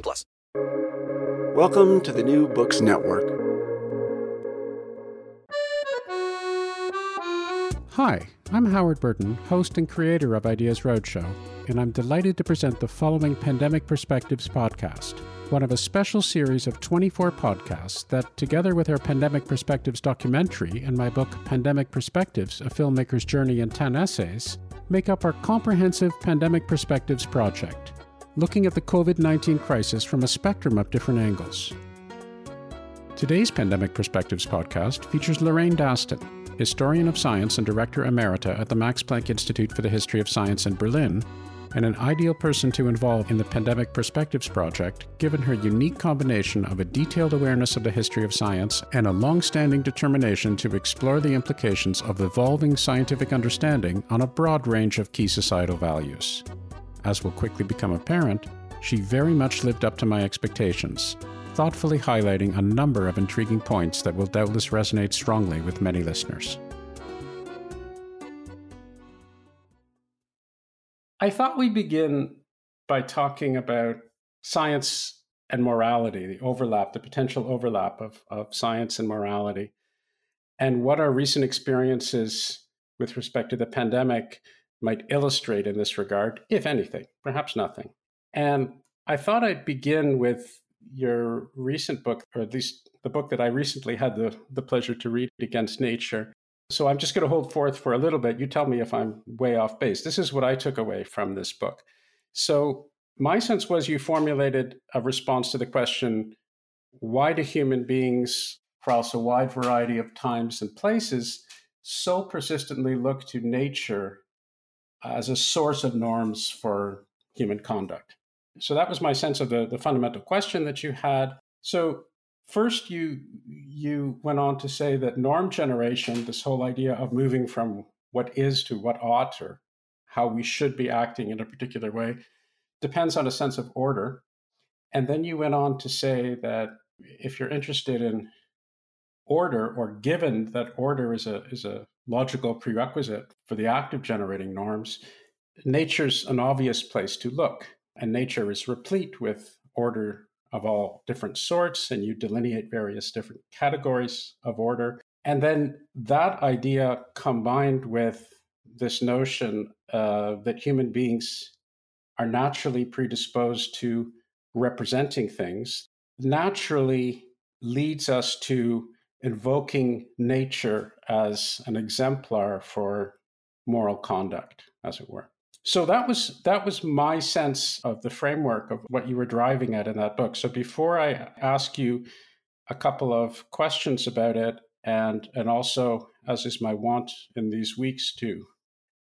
plus. Welcome to the New Books Network. Hi, I'm Howard Burton, host and creator of Ideas Roadshow, and I'm delighted to present the following Pandemic Perspectives podcast, one of a special series of 24 podcasts that, together with our Pandemic Perspectives documentary and my book Pandemic Perspectives A Filmmaker's Journey in 10 Essays, make up our comprehensive Pandemic Perspectives project, looking at the COVID 19 crisis from a spectrum of different angles. Today's Pandemic Perspectives podcast features Lorraine Daston, historian of science and director emerita at the Max Planck Institute for the History of Science in Berlin, and an ideal person to involve in the Pandemic Perspectives project, given her unique combination of a detailed awareness of the history of science and a long standing determination to explore the implications of evolving scientific understanding on a broad range of key societal values. As will quickly become apparent, she very much lived up to my expectations, thoughtfully highlighting a number of intriguing points that will doubtless resonate strongly with many listeners. I thought we'd begin by talking about science and morality, the overlap, the potential overlap of, of science and morality, and what our recent experiences with respect to the pandemic might illustrate in this regard, if anything, perhaps nothing. And I thought I'd begin with your recent book, or at least the book that I recently had the, the pleasure to read, Against Nature. So I'm just going to hold forth for a little bit. You tell me if I'm way off base. This is what I took away from this book. So my sense was you formulated a response to the question why do human beings, across a wide variety of times and places, so persistently look to nature Uh, as a source of norms for human conduct? So that was my sense of the, the fundamental question that you had. So first you you went on to say that norm generation, this whole idea of moving from what is to what ought or how we should be acting in a particular way, depends on a sense of order. And then you went on to say that if you're interested in order or given that order is a is a logical prerequisite for the act of generating norms, nature's an obvious place to look. And nature is replete with order of all different sorts, and you delineate various different categories of order. And then that idea combined with this notion uh, that human beings are naturally predisposed to representing things naturally leads us to invoking nature as an exemplar for moral conduct, as it were. So that was that was my sense of the framework of what you were driving at in that book. So before I ask you a couple of questions about it, and and also as is my wont in these weeks to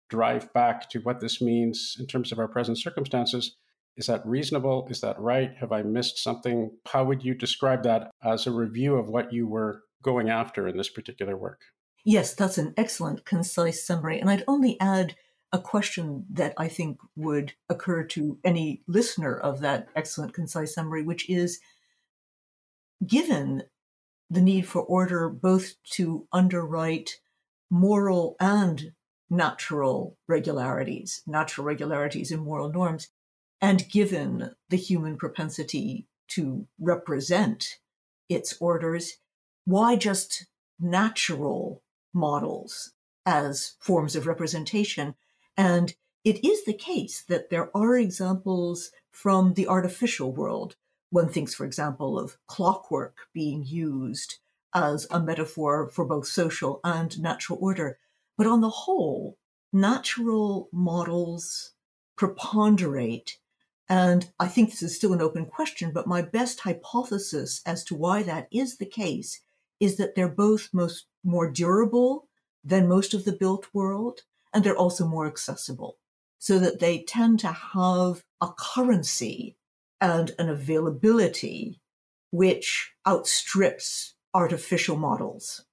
drive back to what this means in terms of our present circumstances. Is that reasonable? Is that right? Have I missed something? How would you describe that as a review of what you were going after in this particular work? Yes, that's an excellent, concise summary. And I'd only add a question that I think would occur to any listener of that excellent, concise summary, which is given the need for order both to underwrite moral and natural regularities, natural regularities and moral norms, and given the human propensity to represent its orders, why just natural models as forms of representation and it is the case that there are examples from the artificial world. One thinks, for example, of clockwork being used as a metaphor for both social and natural order. But on the whole, natural models preponderate. And I think this is still an open question, but my best hypothesis as to why that is the case is that they're both most more durable than most of the built world, and they're also more accessible. So that they tend to have a currency and an availability which outstrips artificial models.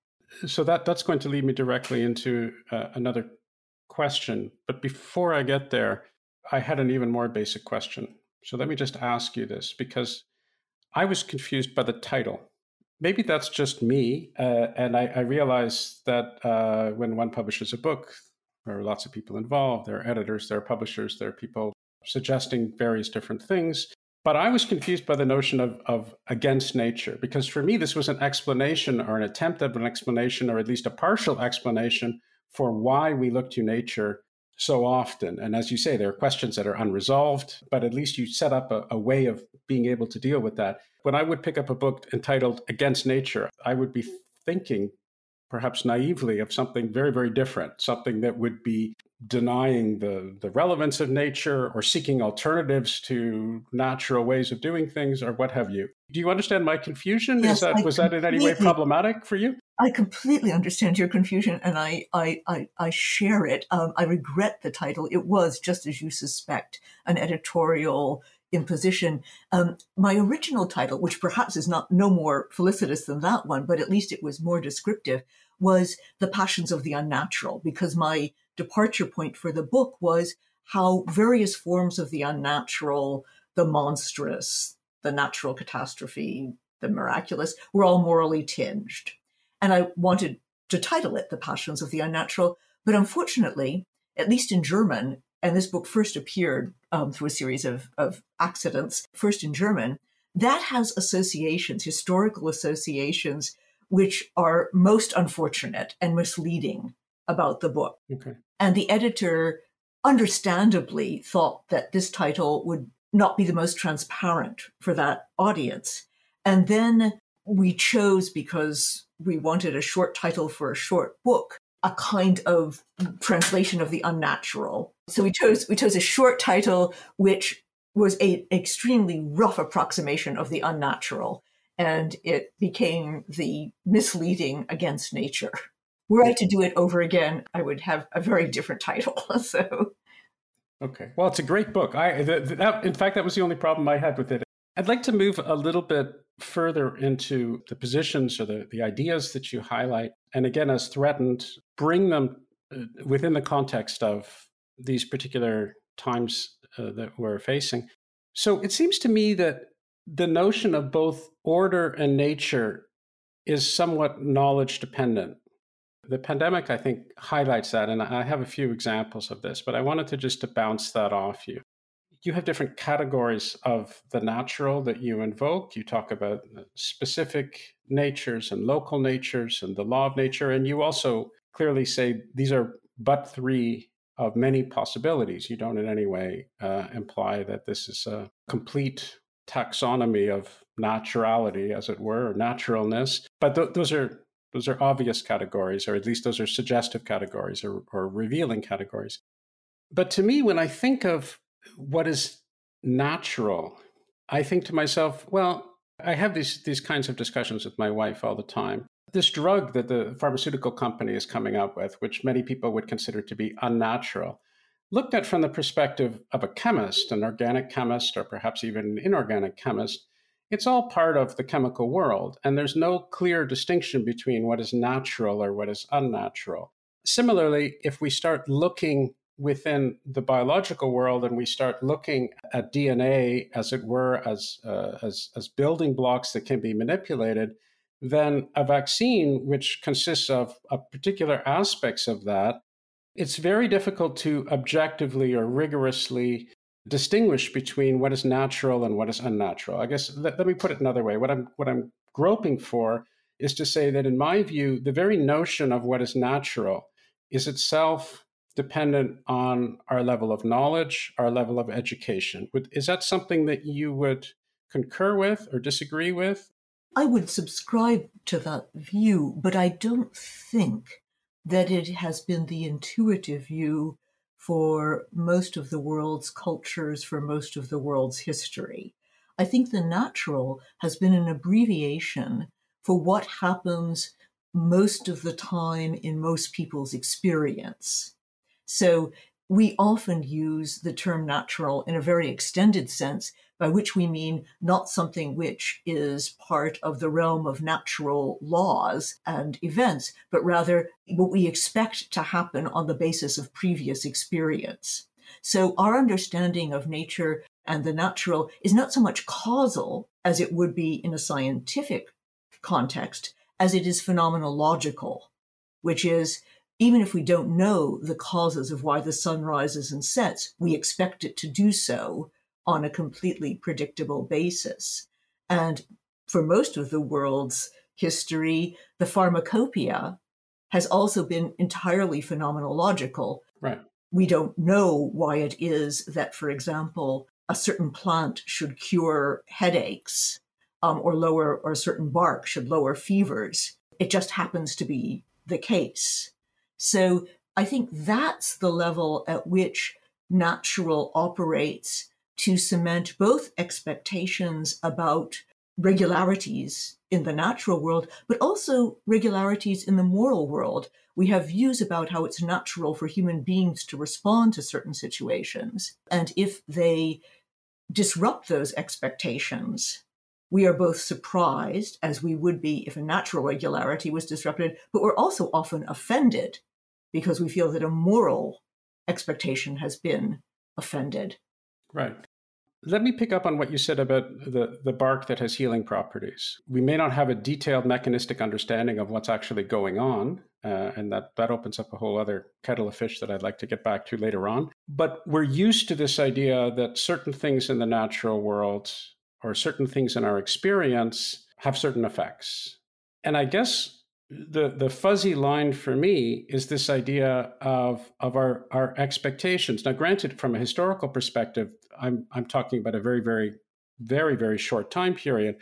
So that that's going to lead me directly into uh, another question. But before I get there, I had an even more basic question. So let me just ask you this because I was confused by the title. Maybe that's just me. Uh, and I, I realize that uh, when one publishes a book, there are lots of people involved. There are editors, there are publishers, there are people suggesting various different things. But I was confused by the notion of, of against nature, because for me, this was an explanation or an attempt at an explanation, or at least a partial explanation for why we look to nature so often. And as you say, there are questions that are unresolved, but at least you set up a, a, way of being able to deal with that. When I would pick up a book entitled Against Nature, I would be thinking perhaps naively of something very, very different, something that would be denying the, the relevance of nature or seeking alternatives to natural ways of doing things or what have you. Do you understand my confusion? Yes, Is that I was that in any way problematic for you? I completely understand your confusion and I, I, I, I share it. Um, I regret the title. It was, just as you suspect, an editorial imposition. Um, my original title, which perhaps is not no more felicitous than that one, but at least it was more descriptive, was The Passions of the Unnatural, because my departure point for the book was how various forms of the unnatural, the monstrous, the natural catastrophe, the miraculous, were all morally tinged. And I wanted to title it The Passions of the Unnatural, but unfortunately, at least in German, and this book first appeared um, through a series of, of accidents, first in German, that has associations, historical associations, which are most unfortunate and misleading about the book. Okay. And the editor understandably thought that this title would not be the most transparent for that audience. And then we chose, because we wanted a short title for a short book, a kind of translation of the unnatural. So we chose we chose a short title which was a extremely rough approximation of the unnatural and it became the misleading against nature. Were I to do it over again, I would have a very different title. so Okay. Well, it's a great book. I that, in fact that was the only problem I had with it. I'd like to move a little bit further into the positions or the, the ideas that you highlight. And again, as threatened, bring them uh, within the context of these particular times uh, that we're facing. So it seems to me that the notion of both order and nature is somewhat knowledge dependent. The pandemic, I think, highlights that. And I have a few examples of this, but I wanted to just to bounce that off you you have different categories of the natural that you invoke. You talk about specific natures and local natures and the law of nature. And you also clearly say these are but three of many possibilities. You don't in any way uh, imply that this is a complete taxonomy of naturality, as it were, or naturalness. But th- those are those are obvious categories, or at least those are suggestive categories or, or revealing categories. But to me, when I think of what is natural, I think to myself, well, I have these these kinds of discussions with my wife all the time. This drug that the pharmaceutical company is coming up with, which many people would consider to be unnatural, looked at from the perspective of a chemist, an organic chemist, or perhaps even an inorganic chemist, it's all part of the chemical world, and there's no clear distinction between what is natural or what is unnatural. Similarly, if we start looking within the biological world and we start looking at DNA, as it were, as, uh, as, as building blocks that can be manipulated, then a vaccine, which consists of, of particular aspects of that, it's very difficult to objectively or rigorously distinguish between what is natural and what is unnatural. I guess let, let me put it another way. What I'm what I'm groping for is to say that in my view, the very notion of what is natural is itself dependent on our level of knowledge, our level of education. Is that something that you would concur with or disagree with? I would subscribe to that view, but I don't think that it has been the intuitive view for most of the world's cultures, for most of the world's history. I think the natural has been an abbreviation for what happens most of the time in most people's experience. So we often use the term natural in a very extended sense, by which we mean not something which is part of the realm of natural laws and events, but rather what we expect to happen on the basis of previous experience. So our understanding of nature and the natural is not so much causal as it would be in a scientific context, as it is phenomenological, which is even if we don't know the causes of why the sun rises and sets, we expect it to do so on a completely predictable basis. And for most of the world's history, the pharmacopoeia has also been entirely phenomenological. Right. We don't know why it is that, for example, a certain plant should cure headaches um, or lower, or a certain bark should lower fevers. It just happens to be the case. So I think that's the level at which natural operates to cement both expectations about regularities in the natural world, but also regularities in the moral world. We have views about how it's natural for human beings to respond to certain situations. And if they disrupt those expectations, we are both surprised, as we would be if a natural regularity was disrupted, but we're also often offended because we feel that a moral expectation has been offended. Right. Let me pick up on what you said about the, the bark that has healing properties. We may not have a detailed mechanistic understanding of what's actually going on, uh, and that, that opens up a whole other kettle of fish that I'd like to get back to later on. But we're used to this idea that certain things in the natural world or certain things in our experience have certain effects. And I guess the the fuzzy line for me is this idea of of our our expectations. Now, granted, from a historical perspective, I'm I'm talking about a very very very very short time period.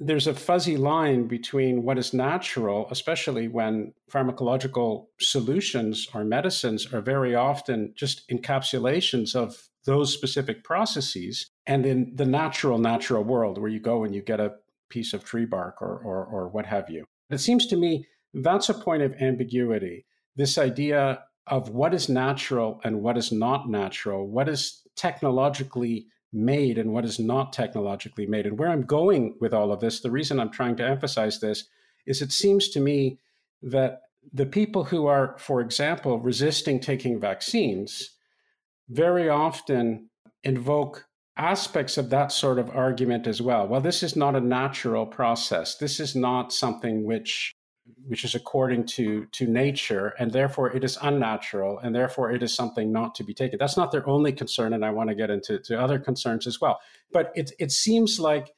There's a fuzzy line between what is natural, especially when pharmacological solutions or medicines are very often just encapsulations of those specific processes, and in the natural natural world where you go and you get a piece of tree bark or or, or what have you. It seems to me that's a point of ambiguity. This idea of what is natural and what is not natural, what is technologically made and what is not technologically made. And where I'm going with all of this, the reason I'm trying to emphasize this is it seems to me that the people who are, for example, resisting taking vaccines very often invoke aspects of that sort of argument as well. Well, this is not a natural process. This is not something which which is according to to nature and therefore it is unnatural and therefore it is something not to be taken that's not their only concern and i want to get into to other concerns as well but it, it seems like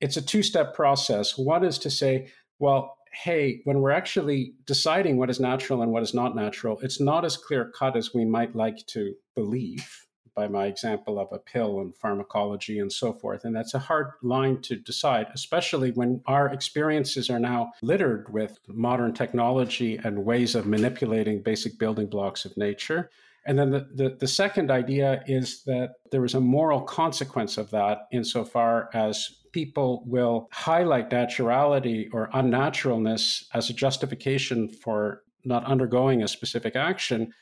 it's a two-step process one is to say well hey when we're actually deciding what is natural and what is not natural it's not as clear cut as we might like to believe by my example of a pill and pharmacology and so forth. And that's a hard line to decide, especially when our experiences are now littered with modern technology and ways of manipulating basic building blocks of nature. And then the, the, the, second idea is that there is a moral consequence of that insofar as people will highlight naturality or unnaturalness as a justification for not undergoing a specific action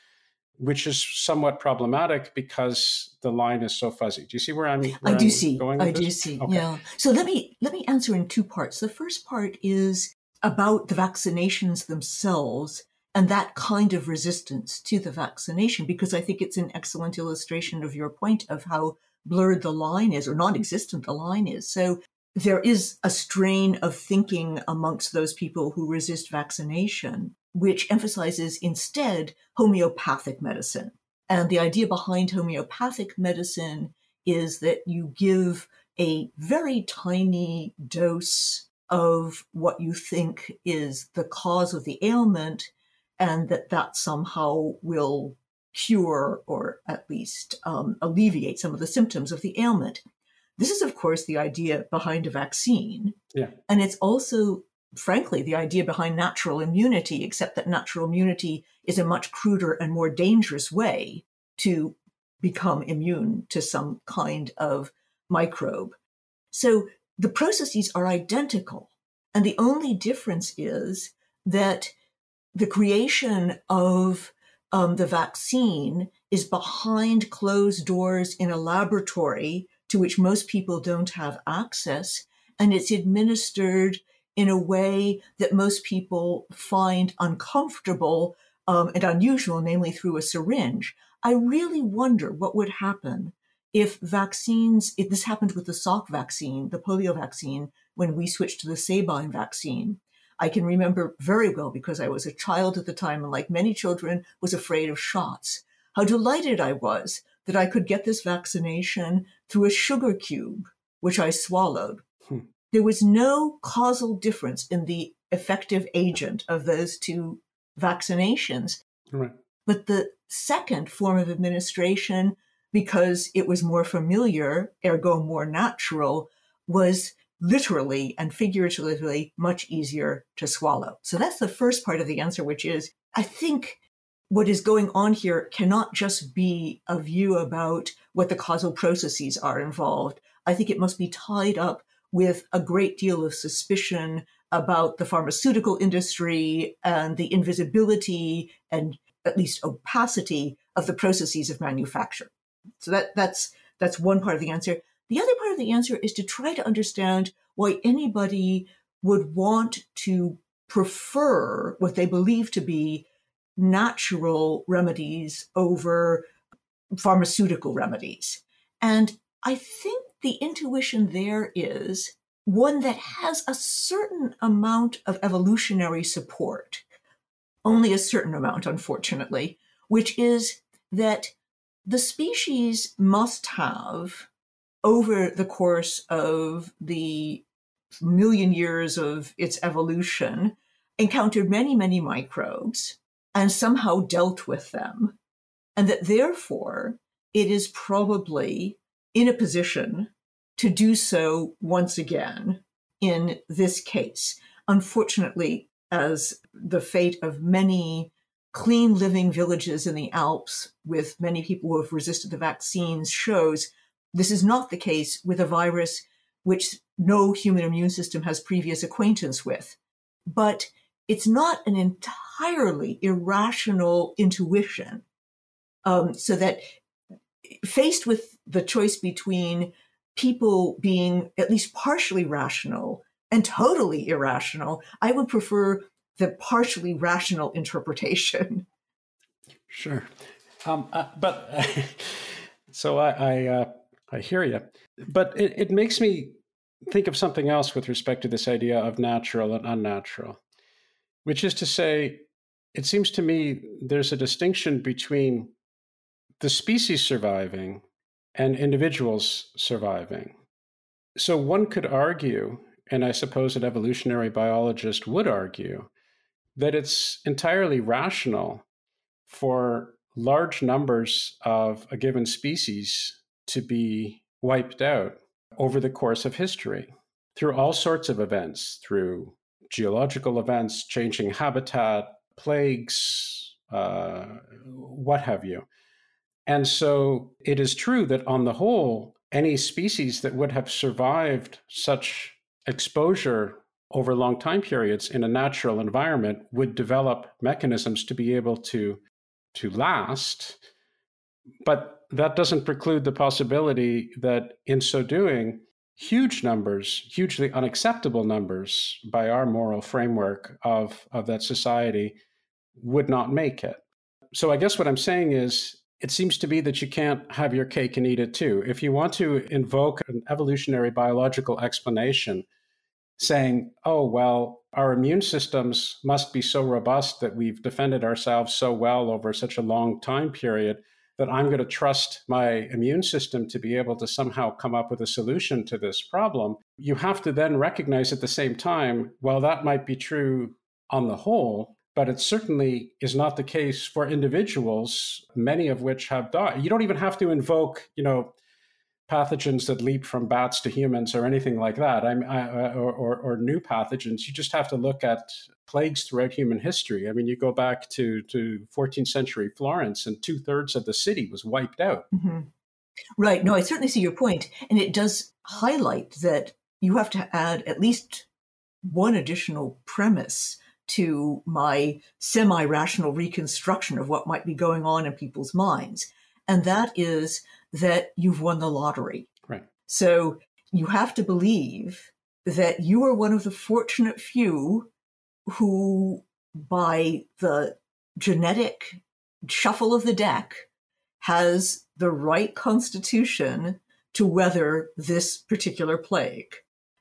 which is somewhat problematic because the line is so fuzzy. Do you see where I'm? Where I do I'm see. I do see. Okay. Yeah. So let me let me answer in two parts. The first part is about the vaccinations themselves and that kind of resistance to the vaccination, because I think it's an excellent illustration of your point of how blurred the line is or non-existent the line is. So there is a strain of thinking amongst those people who resist vaccination which emphasizes instead homeopathic medicine. And the idea behind homeopathic medicine is that you give a very tiny dose of what you think is the cause of the ailment, and that that somehow will cure or at least um, alleviate some of the symptoms of the ailment. This is, of course, the idea behind a vaccine. Yeah. And it's also, frankly, the idea behind natural immunity, except that natural immunity is a much cruder and more dangerous way to become immune to some kind of microbe. So the processes are identical. And the only difference is that the creation of um, the vaccine is behind closed doors in a laboratory to which most people don't have access. And it's administered in a way that most people find uncomfortable um, and unusual, namely through a syringe. I really wonder what would happen if vaccines, if this happened with the Salk vaccine, the polio vaccine, when we switched to the Sabin vaccine. I can remember very well because I was a child at the time and, like many children, was afraid of shots. How delighted I was that I could get this vaccination through a sugar cube, which I swallowed. Hmm. There was no causal difference in the effective agent of those two vaccinations. Right. But the second form of administration, because it was more familiar, ergo more natural, was literally and figuratively much easier to swallow. So that's the first part of the answer, which is I think what is going on here cannot just be a view about what the causal processes are involved. I think it must be tied up with a great deal of suspicion about the pharmaceutical industry and the invisibility and at least opacity of the processes of manufacture. So that, that's, that's one part of the answer. The other part of the answer is to try to understand why anybody would want to prefer what they believe to be natural remedies over pharmaceutical remedies. And I think the intuition there is one that has a certain amount of evolutionary support, only a certain amount, unfortunately, which is that the species must have, over the course of the million years of its evolution, encountered many, many microbes and somehow dealt with them. And that therefore it is probably in a position to do so once again in this case. Unfortunately, as the fate of many clean living villages in the Alps with many people who have resisted the vaccines shows, this is not the case with a virus which no human immune system has previous acquaintance with. But it's not an entirely irrational intuition. Um, so that faced with the choice between people being at least partially rational and totally irrational, I would prefer the partially rational interpretation. Sure, um, uh, but so I I, uh, I hear you, but it, it makes me think of something else with respect to this idea of natural and unnatural which is to say, it seems to me there's a distinction between the species surviving and individuals surviving. So one could argue, and I suppose an evolutionary biologist would argue, that it's entirely rational for large numbers of a given species to be wiped out over the course of history through all sorts of events, through geological events, changing habitat, plagues, uh, what have you. And so it is true that on the whole, any species that would have survived such exposure over long time periods in a natural environment would develop mechanisms to be able to to last but that doesn't preclude the possibility that in so doing huge numbers, hugely unacceptable numbers by our moral framework of, of that society would not make it. So I guess what I'm saying is it seems to be that you can't have your cake and eat it too. If you want to invoke an evolutionary biological explanation saying, oh, well, our immune systems must be so robust that we've defended ourselves so well over such a long time period that I'm going to trust my immune system to be able to somehow come up with a solution to this problem, you have to then recognize at the same time, well, that might be true on the whole, but it certainly is not the case for individuals, many of which have died. You don't even have to invoke, you know, pathogens that leap from bats to humans or anything like that, I, I, or, or, or, new pathogens. You just have to look at plagues throughout human history. I mean, you go back to, to 14th century Florence, and two thirds of the city was wiped out. Mm-hmm. Right. No, I certainly see your point. point, and it does highlight that you have to add at least one additional premise to my semi rational reconstruction of what might be going on in people's minds. And that is that you've won the lottery. Right. So you have to believe that you are one of the fortunate few who, by the genetic shuffle of the deck, has the right constitution to weather this particular plague.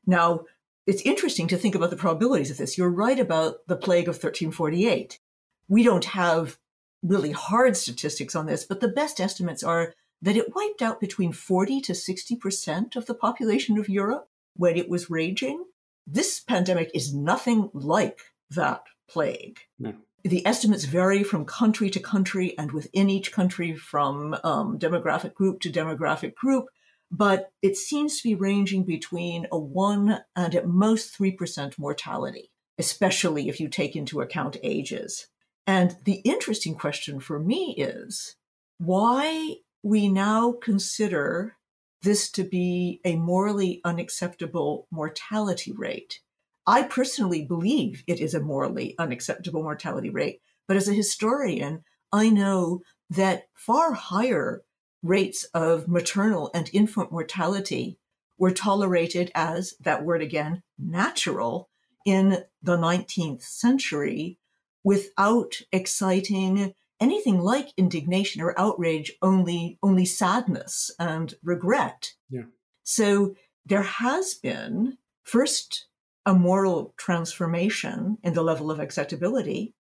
Now, it's interesting to think about the probabilities of this. You're right about the plague of 1348. We don't have really hard statistics on this, but the best estimates are that it wiped out between 40 to 60% of the population of Europe when it was raging. This pandemic is nothing like that plague. No. The estimates vary from country to country and within each country from um, demographic group to demographic group, but it seems to be ranging between a 1 and at most 3% mortality, especially if you take into account ages. And the interesting question for me is why we now consider this to be a morally unacceptable mortality rate. I personally believe it is a morally unacceptable mortality rate, but as a historian, I know that far higher rates of maternal and infant mortality were tolerated as, that word again, natural in the 19th century without exciting anything like indignation or outrage, only, only sadness and regret. Yeah. So there has been first a moral transformation in the level of acceptability.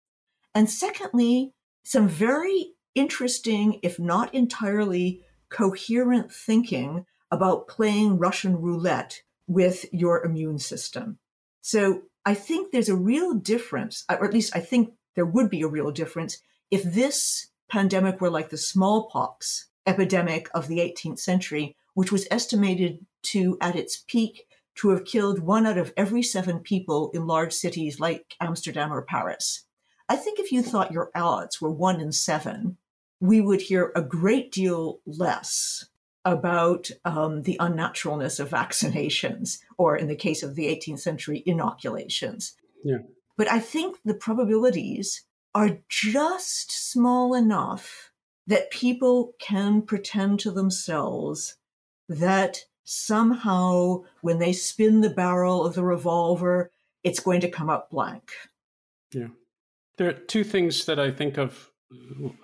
And secondly, some very interesting, if not entirely coherent thinking about playing Russian roulette with your immune system. So I think there's a real difference, or at least I think there would be a real difference if this pandemic were like the smallpox epidemic of the 18th century, which was estimated to, at its peak, to have killed one out of every seven people in large cities like Amsterdam or Paris. I think if you thought your odds were one in seven, we would hear a great deal less about um, the unnaturalness of vaccinations, or in the case of the 18th century, inoculations. Yeah. But I think the probabilities are just small enough that people can pretend to themselves that somehow when they spin the barrel of the revolver, it's going to come up blank. Yeah. There are two things that I think of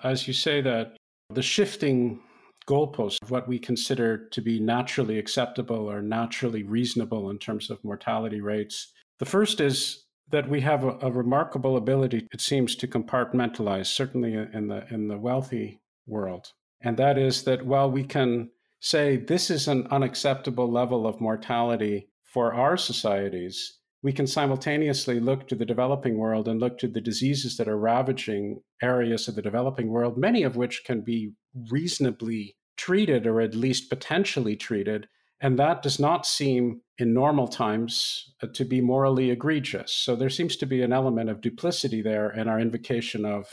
as you say that the shifting goalposts of what we consider to be naturally acceptable or naturally reasonable in terms of mortality rates. The first is that we have a, a, remarkable ability, it seems, to compartmentalize, certainly in the in the wealthy world. And that is that while we can say this is an unacceptable level of mortality for our societies, we can simultaneously look to the developing world and look to the diseases that are ravaging areas of the developing world, many of which can be reasonably treated or at least potentially treated and that does not seem in normal times uh, to be morally egregious. So there seems to be an element of duplicity there in our invocation of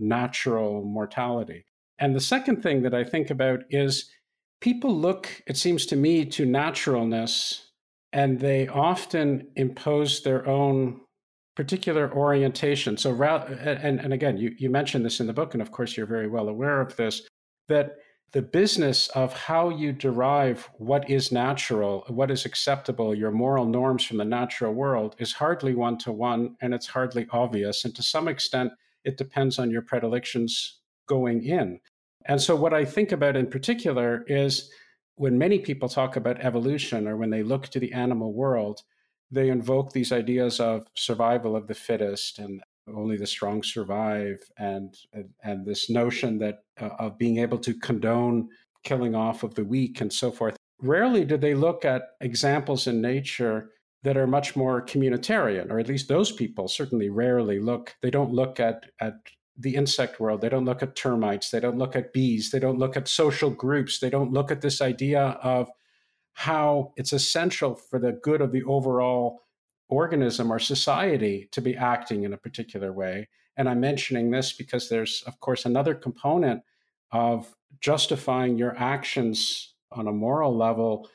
natural mortality. And the second thing that I think about is people look, it seems to me, to naturalness and they often impose their own particular orientation. So, and, and again, you, you mentioned this in the book, and of course, you're very well aware of this, that the business of how you derive what is natural, what is acceptable, your moral norms from the natural world is hardly one to one and it's hardly obvious. And to some extent, it depends on your predilections going in. And so, what I think about in particular is when many people talk about evolution or when they look to the animal world, they invoke these ideas of survival of the fittest and only the strong survive and and this notion that uh, of being able to condone killing off of the weak and so forth. Rarely do they look at examples in nature that are much more communitarian, or at least those people certainly rarely look, they don't look at, at the insect world. They don't look at termites. They don't look at bees. They don't look at social groups. They don't look at this idea of how it's essential for the good of the overall organism or society to be acting in a particular way. And I'm mentioning this because there's, of course, another component of justifying your actions on a moral level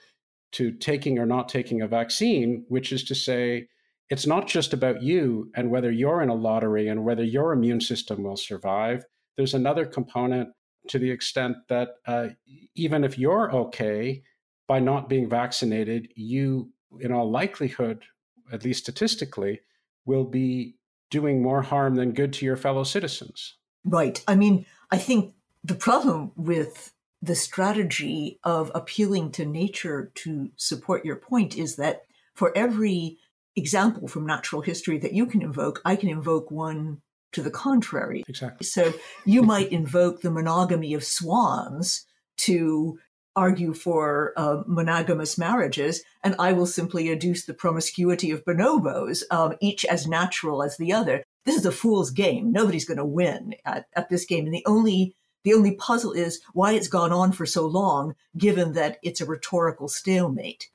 to taking or not taking a vaccine, which is to say, it's not just about you and whether you're in a lottery and whether your immune system will survive. There's another component to the extent that uh, even if you're okay by not being vaccinated, you, in all likelihood, at least statistically, will be doing more harm than good to your fellow citizens. Right. I mean, I think the problem with the strategy of appealing to nature to support your point is that for every example from natural history that you can invoke, I can invoke one to the contrary. Exactly. So you might invoke the monogamy of swans to argue for uh, monogamous marriages, and I will simply adduce the promiscuity of bonobos, um, each as natural as the other. This is a fool's game. Nobody's going to win at, at this game. And the only the only puzzle is why it's gone on for so long, given that it's a rhetorical stalemate.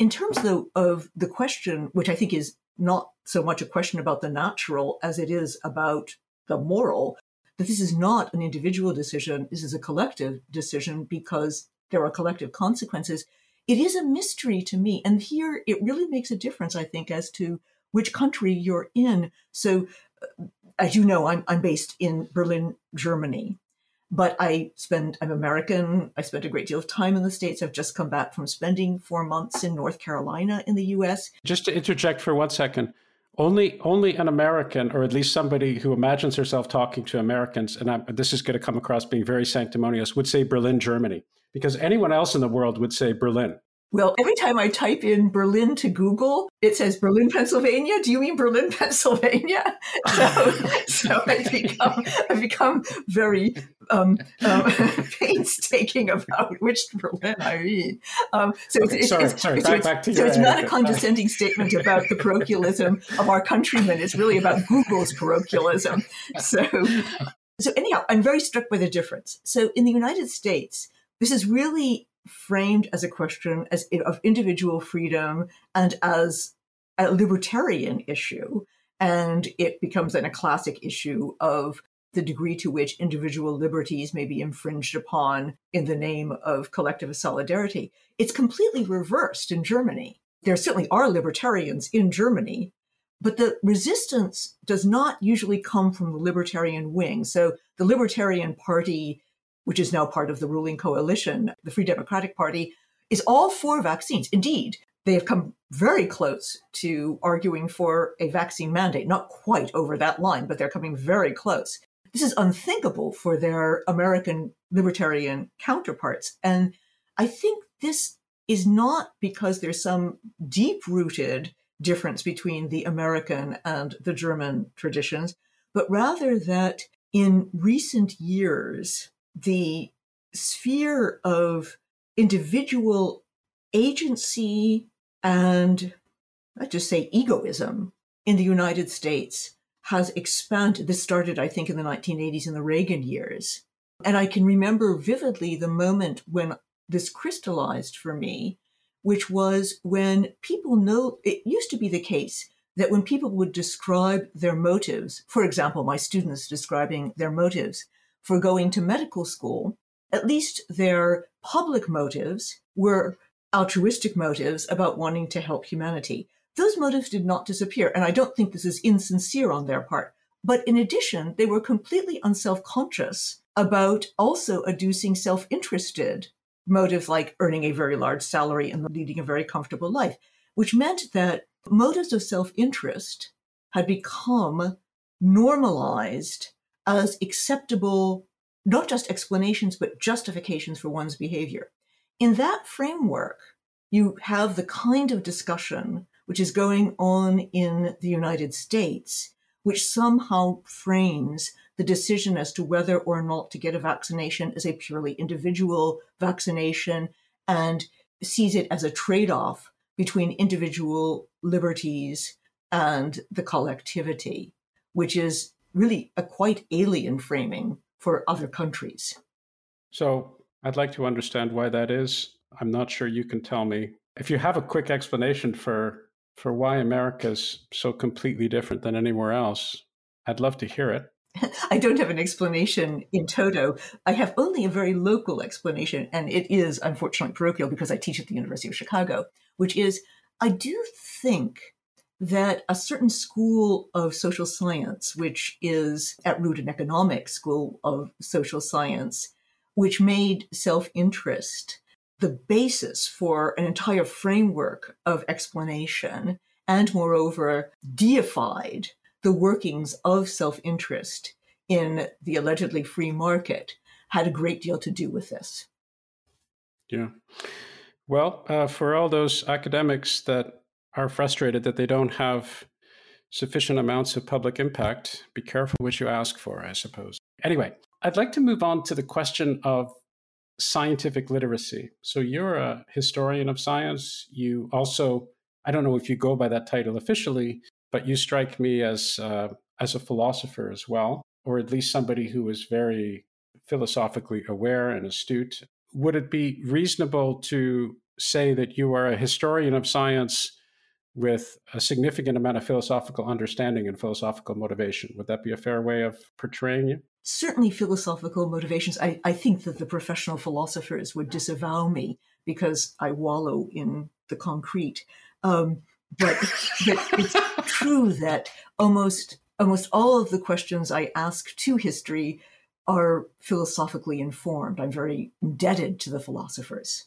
In terms, though, of the question, which I think is not so much a question about the natural as it is about the moral, that this is not an individual decision, this is a collective decision because there are collective consequences. It is a mystery to me. And here it really makes a difference, I think, as to which country you're in. So, uh, as you know, I'm, I'm based in Berlin, Germany but I spend, I'm American. I spent a great deal of time in the States. I've just come back from spending four months in North Carolina in the US. Just to interject for one second, only only an American, or at least somebody who imagines herself talking to Americans, and I'm, this is going to come across being very sanctimonious, would say Berlin, Germany, because anyone else in the world would say Berlin. Well, every time I type in Berlin to Google, it says Berlin, Pennsylvania. Do you mean Berlin, Pennsylvania? So, so I become I become very um, um, painstaking about which Berlin I mean. Um, so okay, it's, sorry, it's, sorry, it's, back, back to so it's not a condescending statement about the parochialism of our countrymen. It's really about Google's parochialism. So, so anyhow, I'm very struck by the difference. So in the United States, this is really framed as a question as of individual freedom and as a libertarian issue. And it becomes then a classic issue of the degree to which individual liberties may be infringed upon in the name of collective solidarity. It's completely reversed in Germany. There certainly are libertarians in Germany, but the resistance does not usually come from the libertarian wing. So the Libertarian Party which is now part of the ruling coalition, the Free Democratic Party, is all for vaccines. Indeed, they have come very close to arguing for a vaccine mandate, not quite over that line, but they're coming very close. This is unthinkable for their American libertarian counterparts. And I think this is not because there's some deep rooted difference between the American and the German traditions, but rather that in recent years, the sphere of individual agency and let's just say egoism in the United States has expanded. This started, I think, in the 1980s in the Reagan years. And I can remember vividly the moment when this crystallized for me, which was when people know it used to be the case that when people would describe their motives, for example, my students describing their motives, for going to medical school, at least their public motives were altruistic motives about wanting to help humanity. Those motives did not disappear, and I don't think this is insincere on their part. But in addition, they were completely unself conscious about also adducing self interested motives like earning a very large salary and leading a very comfortable life, which meant that motives of self interest had become normalized as acceptable, not just explanations, but justifications for one's behavior. In that framework, you have the kind of discussion which is going on in the United States, which somehow frames the decision as to whether or not to get a vaccination as a purely individual vaccination and sees it as a trade off between individual liberties and the collectivity, which is really a quite alien framing for other countries. So I'd like to understand why that is. I'm not sure you can tell me. If you have a quick explanation for for why America's so completely different than anywhere else, I'd love to hear it. I don't have an explanation in toto. I have only a very local explanation, and it is unfortunately parochial because I teach at the University of Chicago, which is I do think that a certain school of social science, which is at root an economic school of social science, which made self interest the basis for an entire framework of explanation, and moreover, deified the workings of self interest in the allegedly free market, had a great deal to do with this. Yeah. Well, uh, for all those academics that are frustrated that they don't have sufficient amounts of public impact, be careful what you ask for, I suppose. Anyway, I'd like to move on to the question of scientific literacy. So you're a historian of science. You also, I don't know if you go by that title officially, but you strike me as uh, as a philosopher as well, or at least somebody who is very philosophically aware and astute. Would it be reasonable to say that you are a historian of science with a significant amount of philosophical understanding and philosophical motivation. Would that be a fair way of portraying you? Certainly, philosophical motivations. I, I think that the professional philosophers would disavow me because I wallow in the concrete. Um, but, but it's true that almost almost all of the questions I ask to history are philosophically informed. I'm very indebted to the philosophers.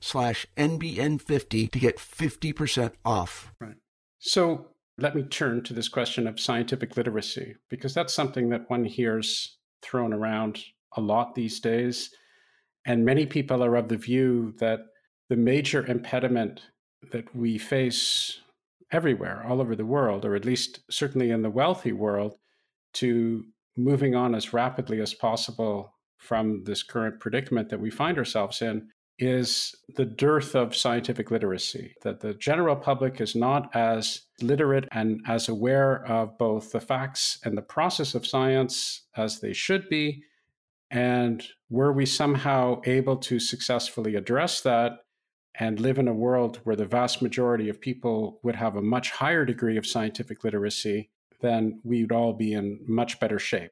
slash NBN50 to get 50% off. Right. So let me turn to this question of scientific literacy, because that's something that one hears thrown around a lot these days. And many people are of the view that the major impediment that we face everywhere, all over the world, or at least certainly in the wealthy world, to moving on as rapidly as possible from this current predicament that we find ourselves in is the dearth of scientific literacy, that the general public is not as literate and as aware of both the facts and the process of science as they should be. And were we somehow able to successfully address that and live in a world where the vast majority of people would have a much higher degree of scientific literacy, then we would all be in much better shape.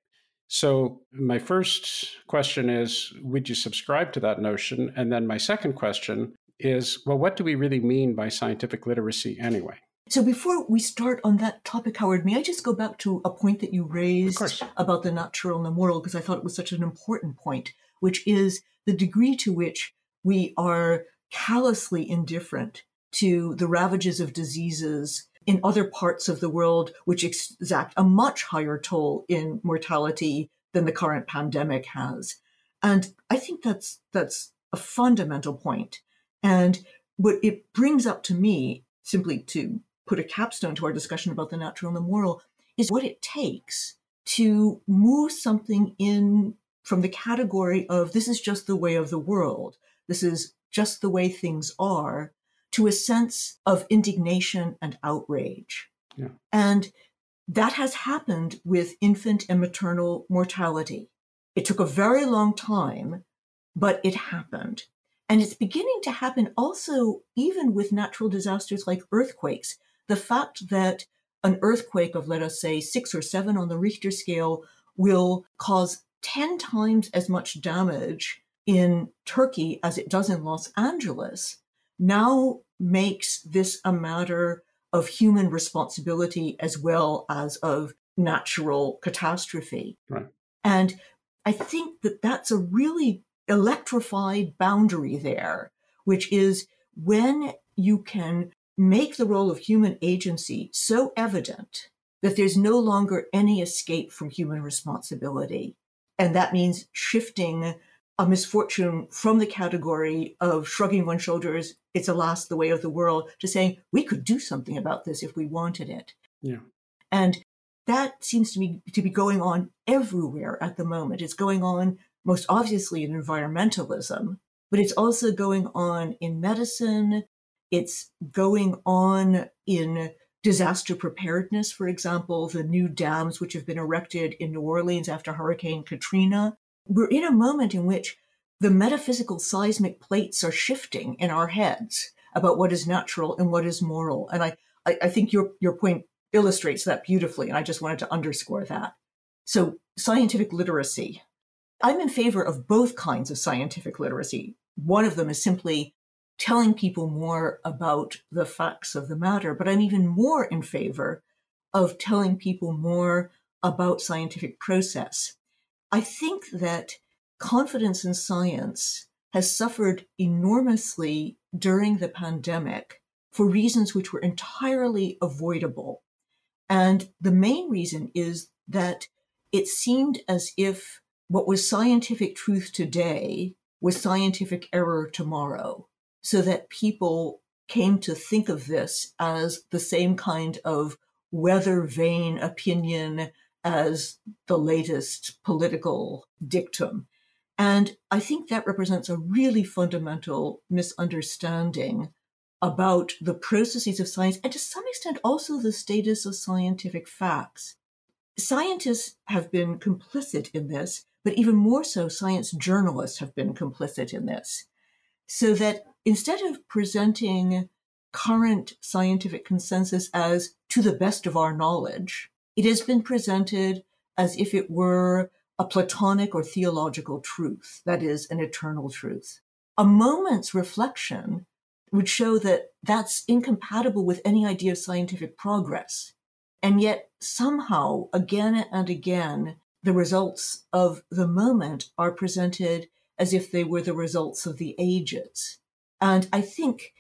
So, my first question is Would you subscribe to that notion? And then my second question is Well, what do we really mean by scientific literacy anyway? So, before we start on that topic, Howard, may I just go back to a point that you raised about the natural and the moral, because I thought it was such an important point, which is the degree to which we are callously indifferent to the ravages of diseases in other parts of the world, which exact a much higher toll in mortality than the current pandemic has. And I think that's that's a fundamental point. And what it brings up to me, simply to put a capstone to our discussion about the natural and the moral, is what it takes to move something in from the category of this is just the way of the world, this is just the way things are, to a sense of indignation and outrage. Yeah. And that has happened with infant and maternal mortality. It took a very long time, but it happened. And it's beginning to happen also even with natural disasters like earthquakes. the fact that an earthquake of, let us say, six or seven on the Richter scale will cause 10 times as much damage in Turkey as it does in Los Angeles now makes this a matter of human responsibility as well as of natural catastrophe. Right. And I think that that's a really electrified boundary there, which is when you can make the role of human agency so evident that there's no longer any escape from human responsibility. And that means shifting a misfortune from the category of shrugging one's shoulders, it's alas the way of the world, to saying we could do something about this if we wanted it. Yeah. And that seems to me to be going on everywhere at the moment. It's going on most obviously in environmentalism, but it's also going on in medicine. It's going on in disaster preparedness, for example, the new dams which have been erected in New Orleans after Hurricane Katrina. We're in a moment in which the metaphysical seismic plates are shifting in our heads about what is natural and what is moral. And I, I, I think your, your point illustrates that beautifully. And I just wanted to underscore that. So, scientific literacy. I'm in favor of both kinds of scientific literacy. One of them is simply telling people more about the facts of the matter, but I'm even more in favor of telling people more about scientific process. I think that confidence in science has suffered enormously during the pandemic for reasons which were entirely avoidable. And the main reason is that it seemed as if what was scientific truth today was scientific error tomorrow, so that people came to think of this as the same kind of weather vane opinion as the latest political dictum. And I think that represents a really fundamental misunderstanding about the processes of science and to some extent also the status of scientific facts. Scientists have been complicit in this, but even more so, science journalists have been complicit in this. So that instead of presenting current scientific consensus as to the best of our knowledge, it has been presented as if it were a Platonic or theological truth, that is, an eternal truth. A moment's reflection would show that that's incompatible with any idea of scientific progress. And yet, somehow, again and again, the results of the moment are presented as if they were the results of the ages. And I think,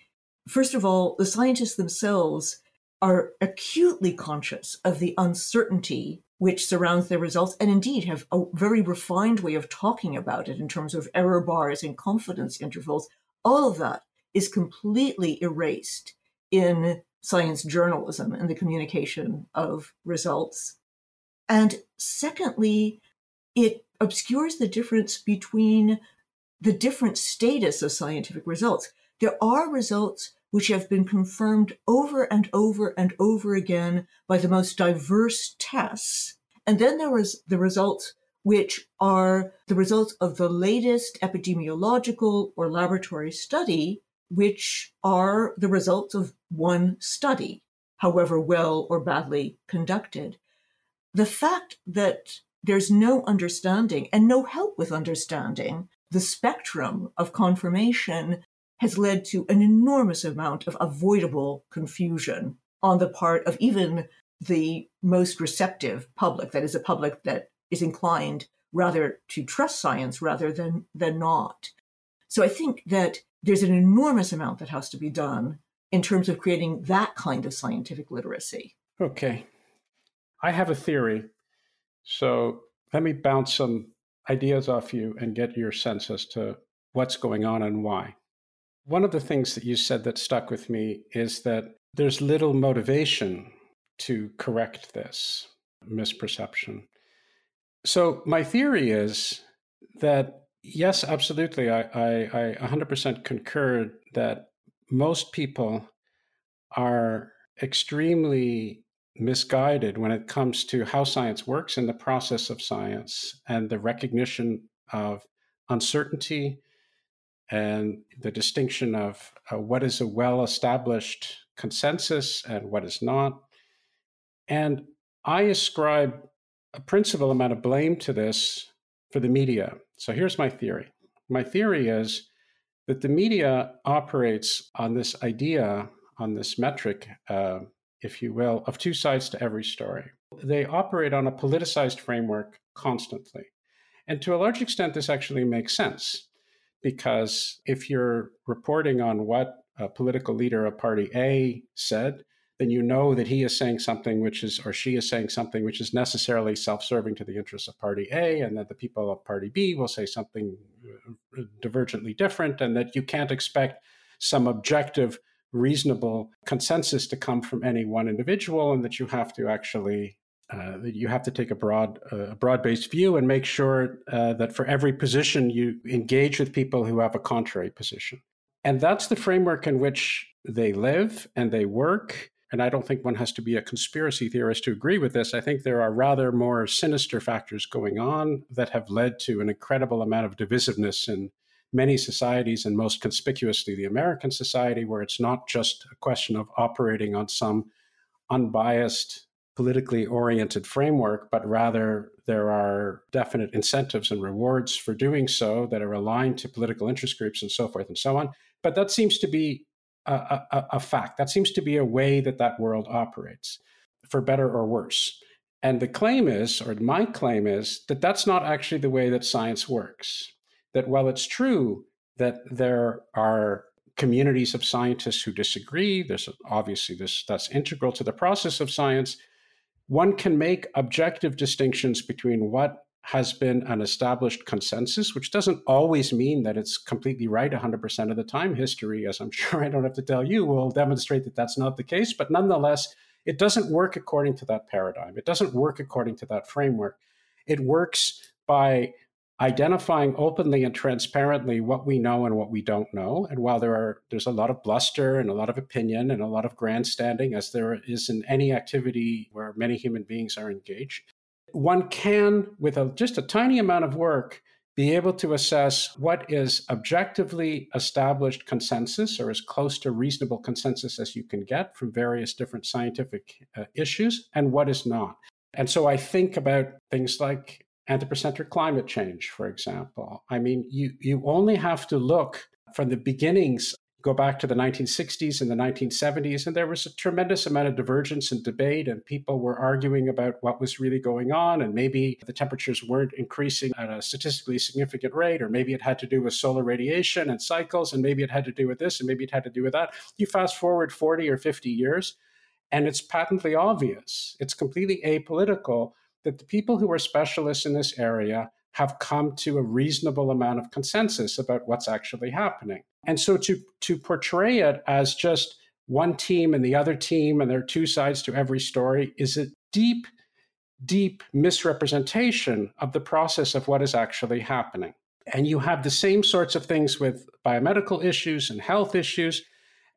first of all, the scientists themselves are acutely conscious of the uncertainty which surrounds their results and indeed have a very refined way of talking about it in terms of error bars and confidence intervals. All of that is completely erased in science journalism and the communication of results. And secondly, it obscures the difference between the different status of scientific results. There are results which have been confirmed over and over and over again by the most diverse tests. And then there is the results which are the results of the latest epidemiological or laboratory study which are the results of one study, however well or badly conducted. The fact that there's no understanding and no help with understanding the spectrum of confirmation has led to an enormous amount of avoidable confusion on the part of even the most receptive public, that is, a public that is inclined rather to trust science rather than, than not. So I think that there's an enormous amount that has to be done in terms of creating that kind of scientific literacy. Okay. I have a theory. So let me bounce some ideas off you and get your sense as to what's going on and why. One of the things that you said that stuck with me is that there's little motivation to correct this misperception. So, my theory is that Yes, absolutely. I, I, I 100% concur that most people are extremely misguided when it comes to how science works and the process of science and the recognition of uncertainty and the distinction of uh, what is a well established consensus and what is not. And I ascribe a principal amount of blame to this for the media. So here's my theory. My theory is that the media operates on this idea, on this metric, uh, if you will, of two sides to every story. They operate on a politicized framework constantly. And to a large extent, this actually makes sense because if you're reporting on what a political leader of party A said, then you know that he is saying something which is, or she is saying something which is necessarily self serving to the interests of party A, and that the people of party B will say something uh, divergently different, and that you can't expect some objective, reasonable consensus to come from any one individual, and that you have to actually. Uh, you have to take a broad, uh, broad-based view and make sure uh, that for every position you engage with people who have a contrary position, and that's the framework in which they live and they work and I don't think one has to be a conspiracy theorist to agree with this. I think there are rather more sinister factors going on that have led to an incredible amount of divisiveness in many societies, and most conspicuously the American society, where it's not just a question of operating on some unbiased, politically oriented framework, but rather there are definite incentives and rewards for doing so that are aligned to political interest groups and so forth and so on. But that seems to be a, a, a fact. That seems to be a way that that world operates, for better or worse. And the claim is, or my claim is, that that's not actually the way that science works. That while it's true that there are communities of scientists who disagree, there's obviously this that's integral to the process of science. One can make objective distinctions between what has been an established consensus, which doesn't always mean that it's completely right 100% of the time. History, as I'm sure I don't have to tell you, will demonstrate that that's not the case. But nonetheless, it doesn't work according to that paradigm. It doesn't work according to that framework. It works by identifying openly and transparently what we know and what we don't know. And while there are there's a lot of bluster and a lot of opinion and a lot of grandstanding, as there is in any activity where many human beings are engaged, one can, with a, just a tiny amount of work, be able to assess what is objectively established consensus or as close to reasonable consensus as you can get from various different scientific uh, issues and what is not. And so I think about things like anthropocentric climate change, for example. I mean, you, you only have to look from the beginnings go back to the 1960s and the 1970s, and there was a tremendous amount of divergence and debate, and people were arguing about what was really going on, and maybe the temperatures weren't increasing at a statistically significant rate, or maybe it had to do with solar radiation and cycles, and maybe it had to do with this, and maybe it had to do with that. You fast forward 40 or 50 years, and it's patently obvious, it's completely apolitical that the people who are specialists in this area have come to a reasonable amount of consensus about what's actually happening. And so to, to portray it as just one team and the other team, and there are two sides to every story, is a deep, deep misrepresentation of the process of what is actually happening. And you have the same sorts of things with biomedical issues and health issues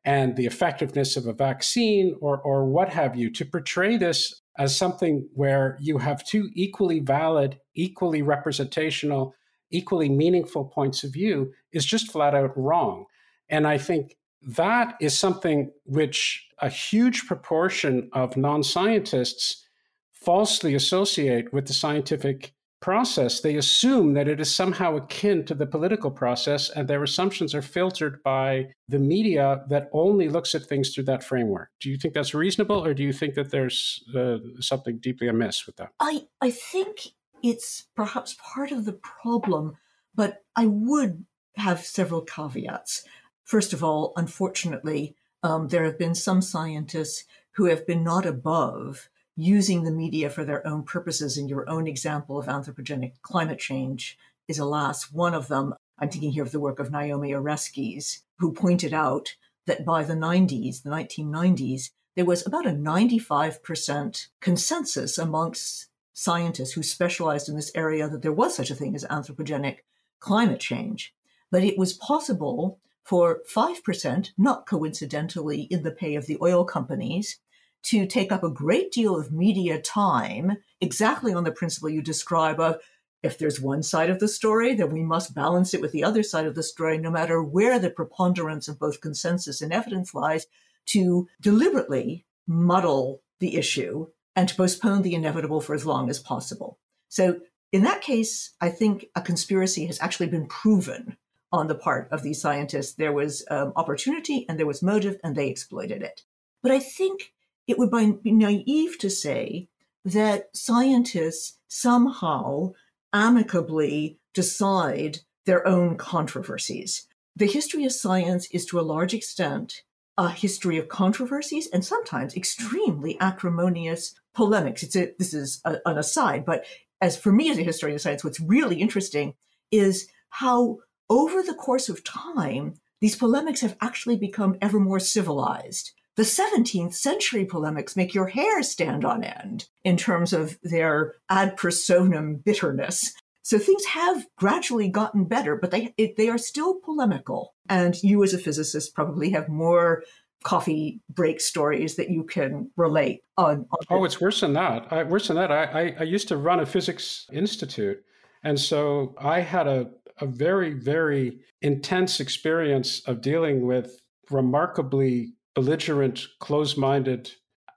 and the effectiveness of a vaccine or, or what have you. To portray this as something where you have two equally valid, equally representational, equally meaningful points of view is just flat out wrong. And I think that is something which a huge proportion of non scientists falsely associate with the scientific process. They assume that it is somehow akin to the political process, and their assumptions are filtered by the media that only looks at things through that framework. Do you think that's reasonable, or do you think that there's uh, something deeply amiss with that? I, I think it's perhaps part of the problem, but I would have several caveats. First of all, unfortunately, um, there have been some scientists who have been not above using the media for their own purposes. And your own example of anthropogenic climate change is, alas, one of them. I'm thinking here of the work of Naomi Oreskes, who pointed out that by the 90s, the 1990s, there was about a 95% consensus amongst scientists who specialized in this area that there was such a thing as anthropogenic climate change. But it was possible for 5%, not coincidentally in the pay of the oil companies, to take up a great deal of media time exactly on the principle you describe of if there's one side of the story, then we must balance it with the other side of the story, no matter where the preponderance of both consensus and evidence lies, to deliberately muddle the issue and to postpone the inevitable for as long as possible. So, in that case, I think a conspiracy has actually been proven on the part of these scientists. There was um, opportunity and there was motive, and they exploited it. But I think it would be naive to say that scientists somehow amicably decide their own controversies. The history of science is to a large extent a history of controversies and sometimes extremely acrimonious polemics. It's a, this is a, an aside, but as for me as a historian of science, what's really interesting is how over the course of time, these polemics have actually become ever more civilized. The 17th century polemics make your hair stand on end in terms of their ad personam bitterness. So things have gradually gotten better, but they it, they are still polemical. And you, as a physicist, probably have more coffee break stories that you can relate on. on oh, it's worse than that. I, worse than that. I, I, I used to run a physics institute, and so I had a a very very intense experience of dealing with remarkably belligerent, close-minded,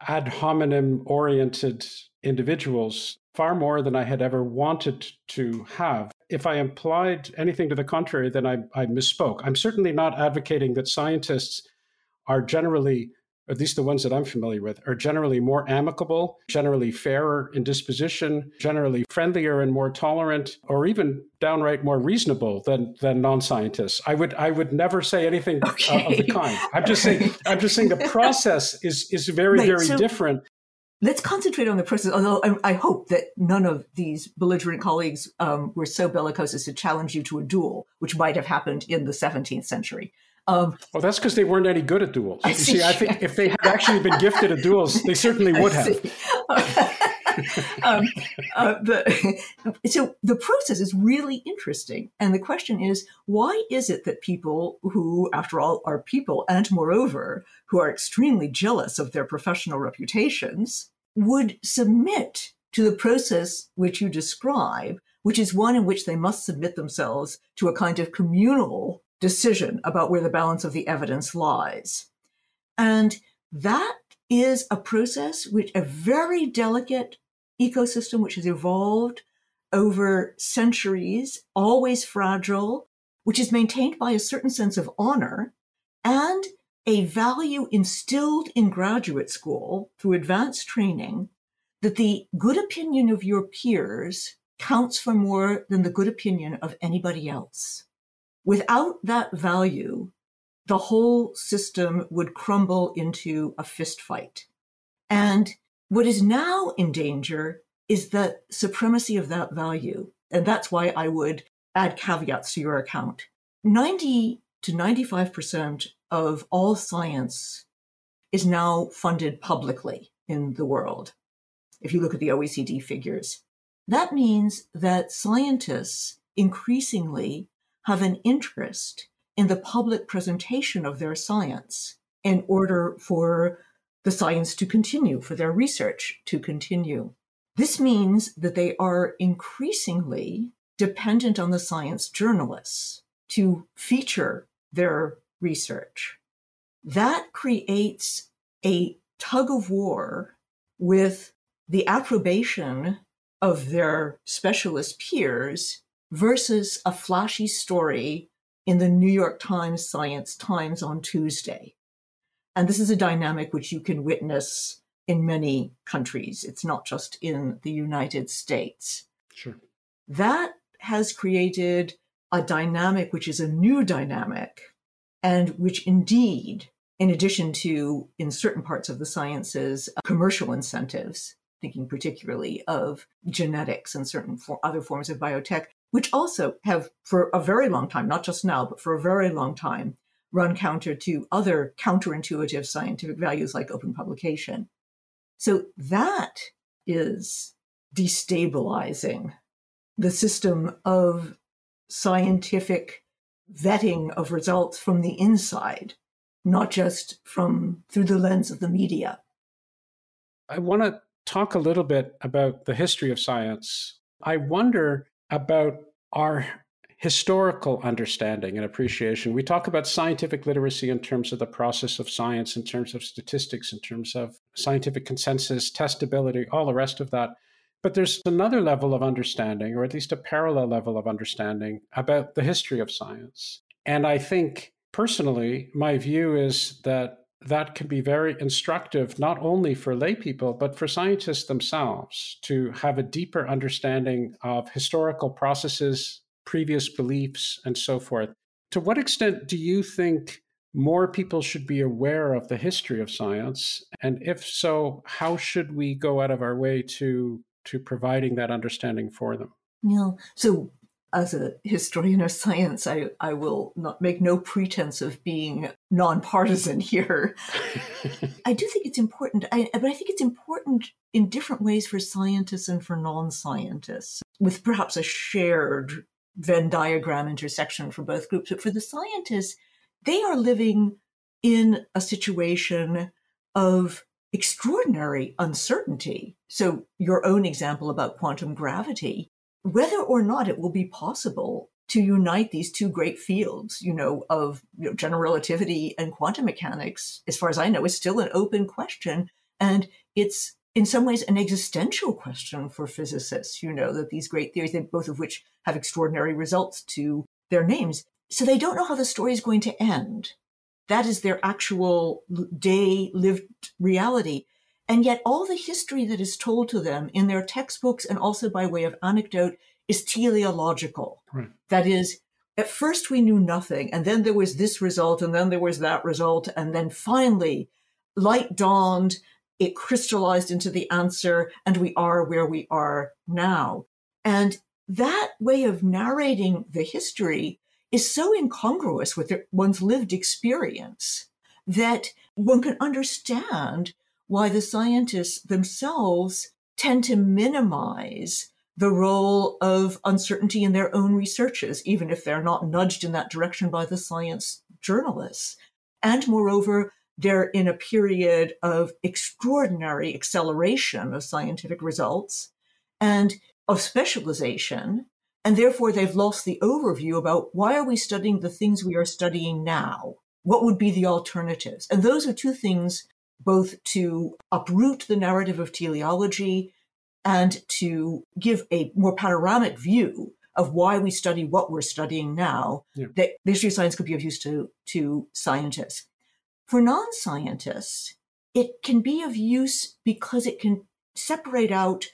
ad hominem oriented individuals far more than I had ever wanted to have. If I implied anything to the contrary, then I, I misspoke. I'm certainly not advocating that scientists are generally at least the ones that I'm familiar with, are generally more amicable, generally fairer in disposition, generally friendlier and more tolerant, or even downright more reasonable than than non-scientists. I would I would never say anything okay. uh, of the kind. I'm just saying I'm just saying the process is is very right, very so- different let's concentrate on the process. Although I, I, hope that none of these belligerent colleagues um, were so bellicose as to challenge you to a duel, which might have happened in the 17th century. Um, well, that's because they weren't any good at duels. I see, see, I think if they had actually been gifted at duels, they certainly would have. um, uh, the, so the process is really interesting. And the question is, why is it that people who, after all, are people, and moreover, who are extremely jealous of their professional reputations, would submit to the process which you describe, which is one in which they must submit themselves to a kind of communal decision about where the balance of the evidence lies. And that is a process which a very delicate ecosystem which has evolved over centuries, always fragile, which is maintained by a certain sense of honor and a value instilled in graduate school through advanced training that the good opinion of your peers counts for more than the good opinion of anybody else. Without that value, the whole system would crumble into a fistfight. And what is now in danger is the supremacy of that value. And that's why I would add caveats to your account. 90 to 95% of all science is now funded publicly in the world. If you look at the OECD figures, that means that scientists increasingly have an interest in the public presentation of their science in order for the science to continue, for their research to continue. This means that they are increasingly dependent on the science journalists to feature their research. That creates a tug of war with the approbation of their specialist peers versus a flashy story in the New York Times Science Times on Tuesday. And this is a dynamic which you can witness in many countries. It's not just in the United States. Sure. That has created a dynamic which is a new dynamic and which indeed, in addition to in certain parts of the sciences, commercial incentives, thinking particularly of genetics and certain for other forms of biotech, which also have for a very long time, not just now, but for a very long time, run counter to other counterintuitive scientific values like open publication. So that is destabilizing the system of scientific vetting of results from the inside, not just from through the lens of the media. I want to talk a little bit about the history of science. I wonder about our historical understanding and appreciation. We talk about scientific literacy in terms of the process of science, in terms of statistics, in terms of scientific consensus, testability, all the rest of that. But there's another level of understanding, or at least a parallel level of understanding about the history of science. And I think personally, my view is that that can be very instructive, not only for lay people, but for scientists themselves to have a deeper understanding of historical processes, previous beliefs, and so forth. To what extent do you think more people should be aware of the history of science? And if so, how should we go out of our way to, to providing that understanding for them? Yeah. So as a historian of science, I, I will not make no pretense of being nonpartisan here. I do think it's important, I, but I think it's important in different ways for scientists and for non scientists, with perhaps a shared Venn diagram intersection for both groups. But for the scientists, they are living in a situation of extraordinary uncertainty. So, your own example about quantum gravity whether or not it will be possible to unite these two great fields, you know, of you know, general relativity and quantum mechanics, as far as I know, is still an open question. And it's in some ways an existential question for physicists, you know, that these great theories, both of which have extraordinary results to their names. So they don't know how the story is going to end. That is their actual day lived reality. And yet, all the history that is told to them in their textbooks and also by way of anecdote is teleological. Right. That is, at first we knew nothing, and then there was this result, and then there was that result, and then finally, light dawned, it crystallized into the answer, and we are where we are now. And that way of narrating the history is so incongruous with one's lived experience that one can understand why the scientists themselves tend to minimize the role of uncertainty in their own researches, even if they're not nudged in that direction by the science journalists. And moreover, they're in a period of extraordinary acceleration of scientific results and of specialization. And therefore, they've lost the overview about why are we studying the things we are studying now? What would be the alternatives? And those are two things both to uproot the narrative of teleology and to give a more panoramic view of why we study what we're studying now, yeah. that the history of science could be of use to, to scientists. For non scientists, it can be of use because it can separate out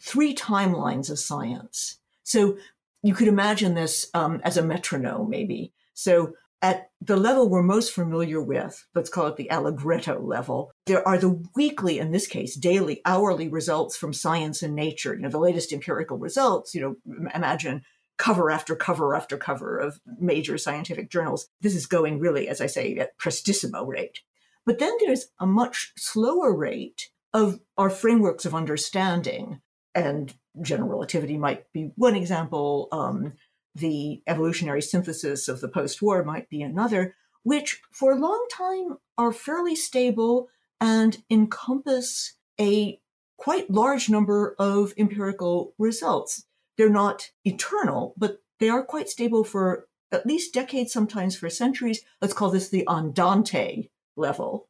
three timelines of science. So you could imagine this um, as a metronome, maybe. So at the level we're most familiar with, let's call it the Allegretto level, there are the weekly, in this case, daily, hourly results from science and nature. You know, the latest empirical results, you know, imagine cover after cover after cover of major scientific journals. This is going really, as I say, at prestissimo rate. But then there's a much slower rate of our frameworks of understanding. And general relativity might be one example. Um, the evolutionary synthesis of the post war might be another, which for a long time are fairly stable and encompass a quite large number of empirical results. They're not eternal, but they are quite stable for at least decades, sometimes for centuries. Let's call this the andante level.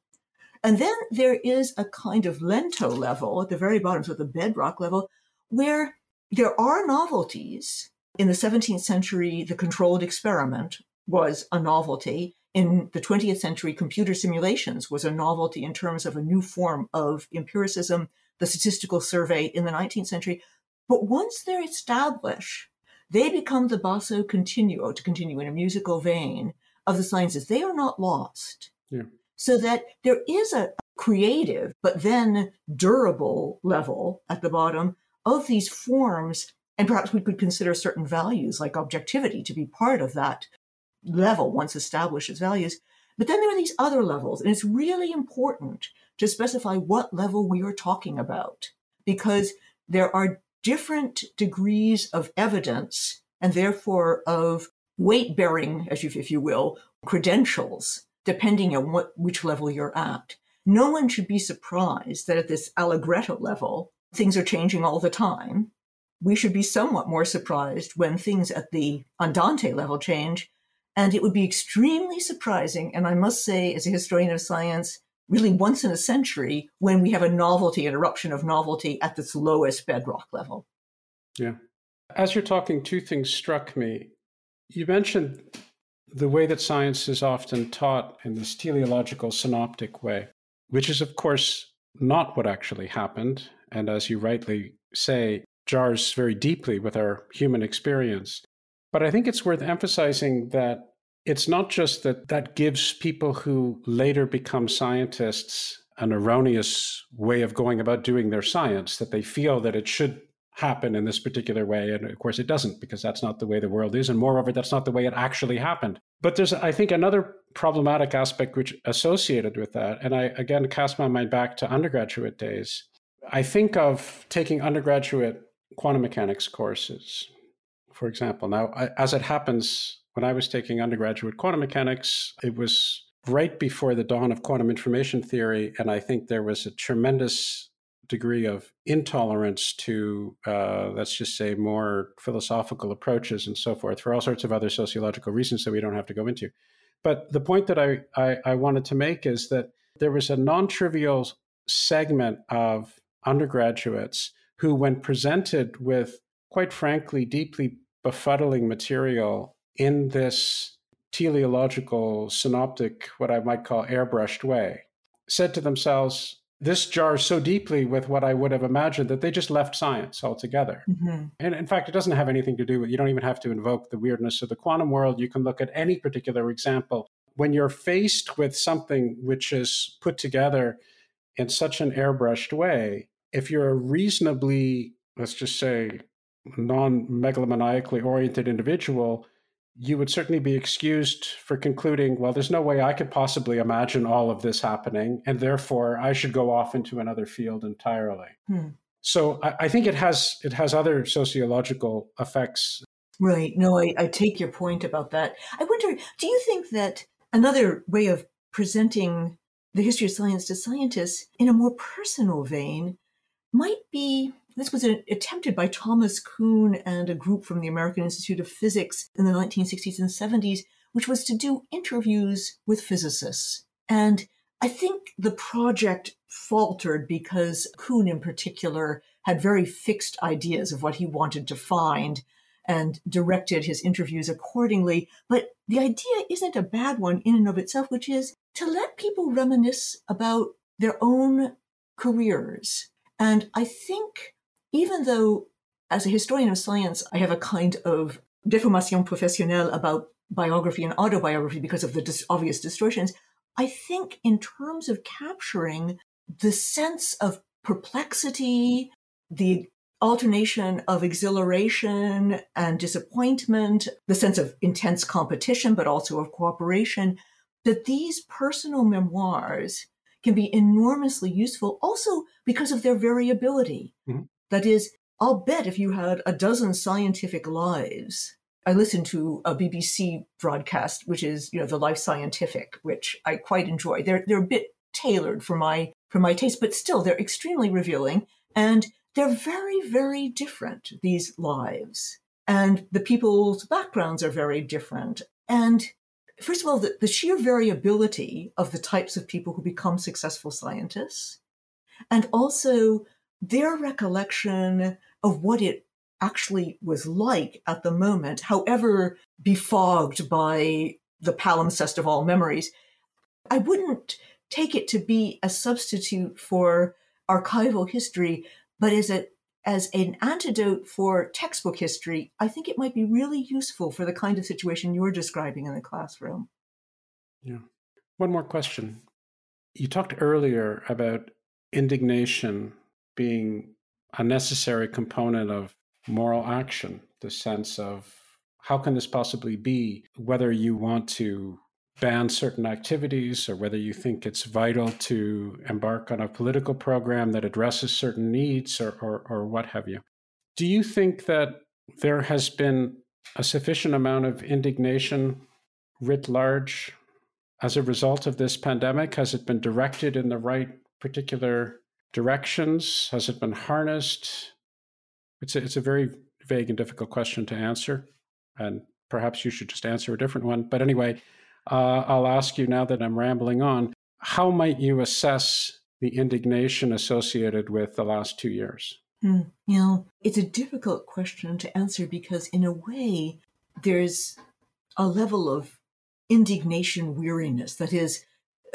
And then there is a kind of lento level at the very bottom, so the bedrock level, where there are novelties in the 17th century, the controlled experiment was a novelty. In the 20th century, computer simulations was a novelty in terms of a new form of empiricism, the statistical survey in the 19th century. But once they're established, they become the basso continuo, to continue in a musical vein, of the sciences. They are not lost. Yeah. So that there is a creative, but then durable level at the bottom of these forms and perhaps we could consider certain values like objectivity to be part of that level once established as values. But then there are these other levels, and it's really important to specify what level we are talking about because there are different degrees of evidence and therefore of weight bearing, as you, if you will, credentials, depending on what, which level you're at. No one should be surprised that at this Allegretto level, things are changing all the time we should be somewhat more surprised when things at the andante level change. And it would be extremely surprising, and I must say, as a historian of science, really once in a century when we have a novelty, an eruption of novelty at this lowest bedrock level. Yeah. As you're talking, two things struck me. You mentioned the way that science is often taught in this teleological synoptic way, which is, of course, not what actually happened. And as you rightly say, jars very deeply with our human experience. But I think it's worth emphasizing that it's not just that that gives people who later become scientists an erroneous way of going about doing their science, that they feel that it should happen in this particular way. And of course, it doesn't, because that's not the way the world is. And moreover, that's not the way it actually happened. But there's, I think, another problematic aspect which associated with that. And I, again, cast my mind back to undergraduate days. I think of taking undergraduate quantum mechanics courses, for example. Now, I, as it happens, when I was taking undergraduate quantum mechanics, it was right before the dawn of quantum information theory. And I think there was a tremendous degree of intolerance to, uh, let's just say, more philosophical approaches and so forth for all sorts of other sociological reasons that we don't have to go into. But the point that I, I, I wanted to make is that there was a non trivial segment of undergraduates who, when presented with, quite frankly, deeply befuddling material in this teleological, synoptic, what I might call airbrushed way, said to themselves, this jars so deeply with what I would have imagined that they just left science altogether. Mm-hmm. And in fact, it doesn't have anything to do with, you don't even have to invoke the weirdness of the quantum world. You can look at any particular example. When you're faced with something which is put together in such an airbrushed way, if you're a reasonably, let's just say, non megalomaniacally oriented individual, you would certainly be excused for concluding, well, there's no way I could possibly imagine all of this happening, and therefore I should go off into another field entirely. Hmm. So I, I, think it has it has other sociological effects. Right. No, I, I take your point about that. I wonder, do you think that another way of presenting the history of science to scientists in a more personal vein might be this was attempted by Thomas Kuhn and a group from the American Institute of Physics in the 1960s and 70s, which was to do interviews with physicists. And I think the project faltered because Kuhn, in particular, had very fixed ideas of what he wanted to find and directed his interviews accordingly. But the idea isn't a bad one in and of itself, which is to let people reminisce about their own careers and I think even though as a historian of science, I have a kind of deformation professionnelle about biography and autobiography because of the dis- obvious distortions, I think in terms of capturing the sense of perplexity, the alternation of exhilaration and disappointment, the sense of intense competition, but also of cooperation, that these personal memoirs can be enormously useful also because of their variability. Mm-hmm. That is, I'll bet if you had a dozen scientific lives, I listened to a BBC broadcast, which is, you know, the Life Scientific, which I quite enjoy. They're they're a bit tailored for my for my taste, but still they're extremely revealing and they're very, very different, these lives. And the people's backgrounds are very different. And first of all, the, the sheer variability of the types of people who become successful scientists, and also their recollection of what it actually was like at the moment, however befogged by the palimpsest of all memories. I wouldn't take it to be a substitute for archival history, but as a as an antidote for textbook history, I think it might be really useful for the kind of situation you're describing in the classroom. Yeah. One more question. You talked earlier about indignation being a necessary component of moral action, the sense of how can this possibly be, whether you want to ban certain activities or whether you think it's vital to embark on a political program that addresses certain needs or, or, or what have you. Do you think that there has been a sufficient amount of indignation writ large as a result of this pandemic? Has it been directed in the right particular directions? Has it been harnessed? It's a, it's a very vague and difficult question to answer. And perhaps you should just answer a different one. But anyway, uh, I'll ask you now that I'm rambling on how might you assess the indignation associated with the last two years? Hmm. You know, it's a difficult question to answer because, in a way, there's a level of indignation weariness. That is,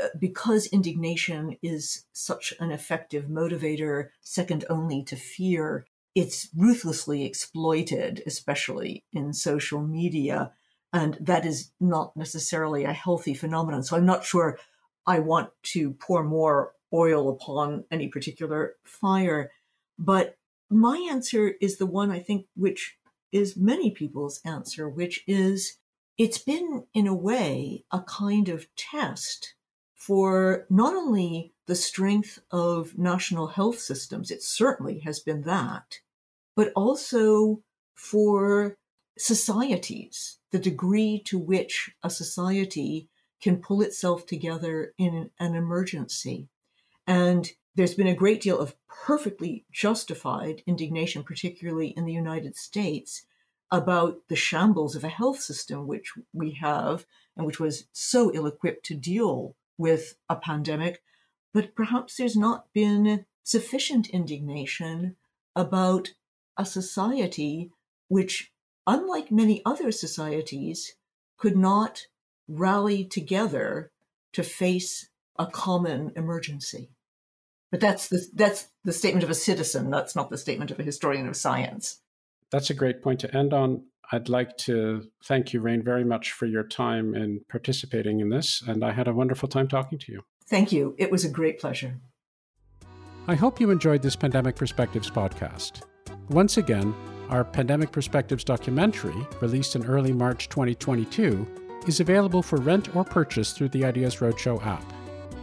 uh, because indignation is such an effective motivator, second only to fear, it's ruthlessly exploited, especially in social media. And that is not necessarily a healthy phenomenon. So I'm not sure I want to pour more oil upon any particular fire. But my answer is the one I think which is many people's answer, which is it's been, in a way, a kind of test for not only the strength of national health systems, it certainly has been that, but also for societies, the degree to which a society can pull itself together in an emergency. And there's been a great deal of perfectly justified indignation, particularly in the United States, about the shambles of a health system which we have and which was so ill equipped to deal with a pandemic. But perhaps there's not been sufficient indignation about a society which, unlike many other societies, could not rally together to face a common emergency. But that's the, that's the statement of a citizen. That's not the statement of a historian of science. That's a great point to end on. I'd like to thank you, Lorraine, very much for your time in participating in this. And I had a wonderful time talking to you. Thank you. It was a great pleasure. I hope you enjoyed this Pandemic Perspectives podcast. Once again, our Pandemic Perspectives documentary, released in early March 2022, is available for rent or purchase through the Ideas Roadshow app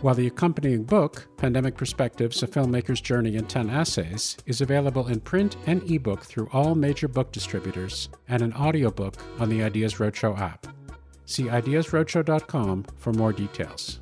while the accompanying book, Pandemic Perspectives A Filmmaker's Journey in 10 Essays, is available in print and ebook through all major book distributors and an audiobook on the Ideas Roadshow app. See ideasroadshow.com for more details.